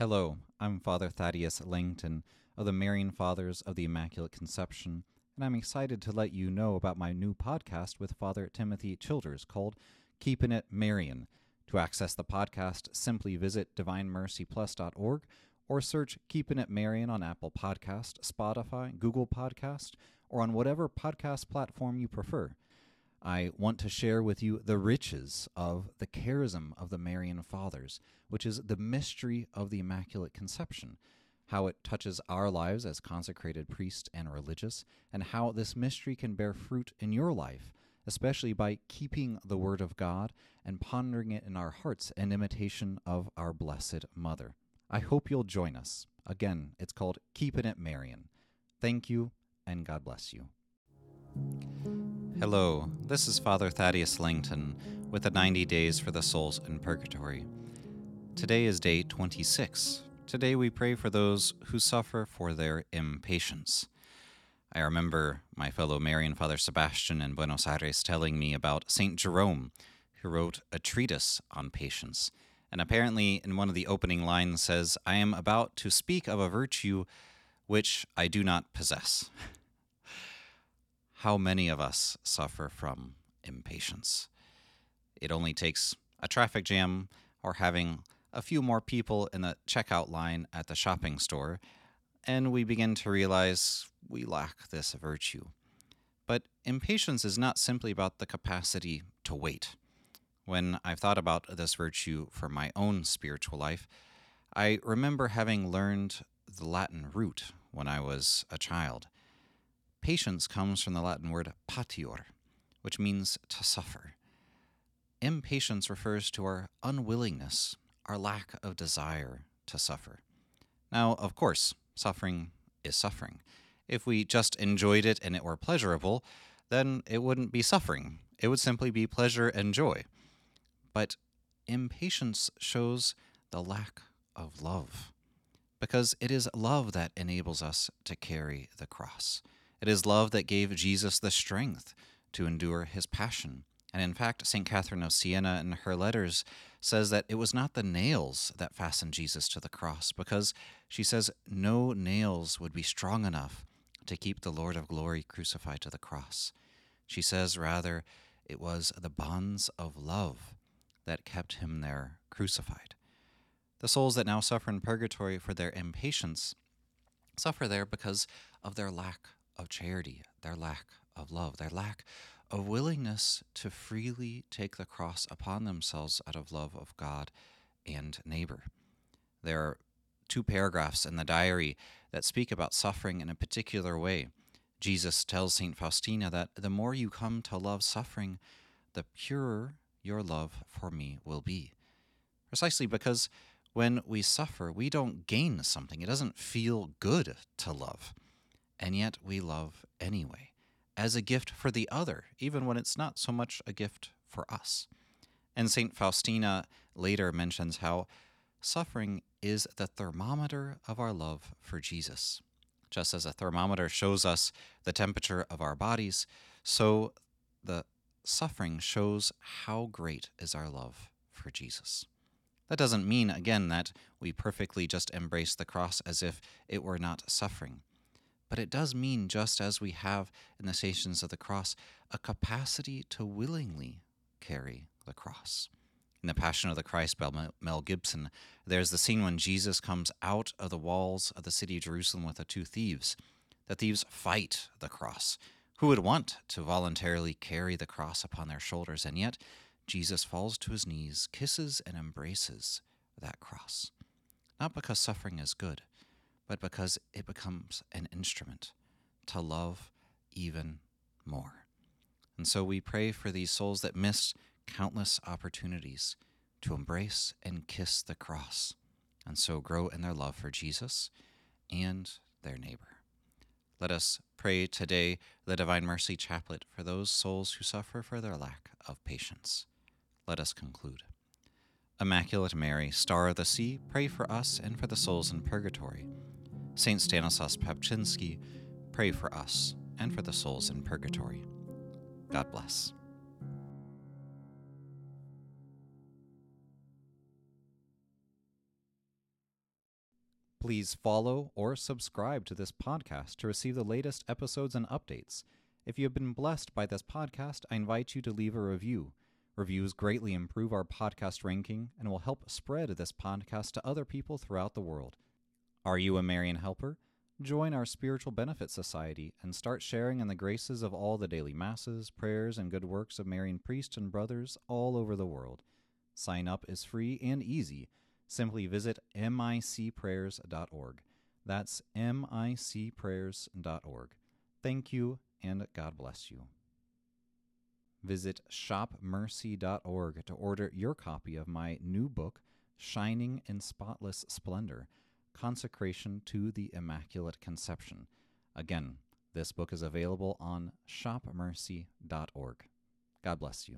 Hello, I'm Father Thaddaeus Lancton of the Marian Fathers of the Immaculate Conception, and I'm excited to let you know about my new podcast with Father Timothy Childers called Keeping It Marian. To access the podcast, simply visit divinemercyplus.org or search Keeping It Marian on Apple Podcast, Spotify, Google Podcast, or on whatever podcast platform you prefer. I want to share with you the riches of the charism of the Marian Fathers, which is the mystery of the Immaculate Conception, how it touches our lives as consecrated priests and religious, and how this mystery can bear fruit in your life, especially by keeping the Word of God and pondering it in our hearts in imitation of our Blessed Mother. I hope you'll join us. Again, it's called Keeping It Marian. Thank you, and God bless you. Hello, this is Father Thaddaeus Lancton with the 90 Days for the Souls in Purgatory. Today is day 26. Today we pray for those who suffer for their impatience. I remember my fellow Marian Father Sebastian in Buenos Aires telling me about St. Jerome, who wrote a treatise on patience. And apparently, in one of the opening lines, says, I am about to speak of a virtue which I do not possess. how many of us suffer from impatience? It only takes a traffic jam or having a few more people in the checkout line at the shopping store, and we begin to realize we lack this virtue. But impatience is not simply about the capacity to wait. When I've thought about this virtue for my own spiritual life, I remember having learned the Latin root when I was a child. Patience comes from the Latin word patior, which means to suffer. Impatience refers to our unwillingness, our lack of desire to suffer. Now, of course, suffering is suffering. If we just enjoyed it and it were pleasurable, then it wouldn't be suffering. It would simply be pleasure and joy. But impatience shows the lack of love, because it is love that enables us to carry the cross. It is love that gave Jesus the strength to endure his passion. And in fact, St. Catherine of Siena in her letters says that it was not the nails that fastened Jesus to the cross, because she says no nails would be strong enough to keep the Lord of glory crucified to the cross. She says rather, it was the bonds of love that kept him there crucified. The souls that now suffer in purgatory for their impatience suffer there because of their lack of charity, their lack of love, their lack of willingness to freely take the cross upon themselves out of love of God and neighbor. There are two paragraphs in the diary that speak about suffering in a particular way. Jesus tells St. Faustina that the more you come to love suffering, the purer your love for me will be. Precisely because when we suffer, we don't gain something. It doesn't feel good to love and yet we love anyway, as a gift for the other, even when it's not so much a gift for us. And St. Faustina later mentions how suffering is the thermometer of our love for Jesus. Just as a thermometer shows us the temperature of our bodies, so the suffering shows how great is our love for Jesus. That doesn't mean, again, that we perfectly just embrace the cross as if it were not suffering. But it does mean, just as we have in the Stations of the Cross, a capacity to willingly carry the cross. In The Passion of the Christ by Mel Gibson, there's the scene when Jesus comes out of the walls of the city of Jerusalem with the two thieves. The thieves fight the cross. Who would want to voluntarily carry the cross upon their shoulders? And yet, Jesus falls to his knees, kisses, and embraces that cross. Not because suffering is good, but because it becomes an instrument to love even more. And so we pray for these souls that miss countless opportunities to embrace and kiss the cross, and so grow in their love for Jesus and their neighbor. Let us pray today the Divine Mercy Chaplet for those souls who suffer for their lack of patience. Let us conclude. Immaculate Mary, Star of the Sea, pray for us and for the souls in purgatory Saint Stanislaus Papczynski, pray for us and for the souls in purgatory. God bless. Please follow or subscribe to this podcast to receive the latest episodes and updates. If you have been blessed by this podcast, I invite you to leave a review. Reviews greatly improve our podcast ranking and will help spread this podcast to other people throughout the world. Are you a Marian helper? Join our Spiritual Benefit Society and start sharing in the graces of all the daily masses, prayers, and good works of Marian priests and brothers all over the world. Sign up is free and easy. Simply visit micprayers.org. That's micprayers.org. Thank you, and God bless you. Visit shopmercy.org to order your copy of my new book, Shining in Spotless Splendor Consecration to the Immaculate Conception. Again, this book is available on shopmercy.org. God bless you.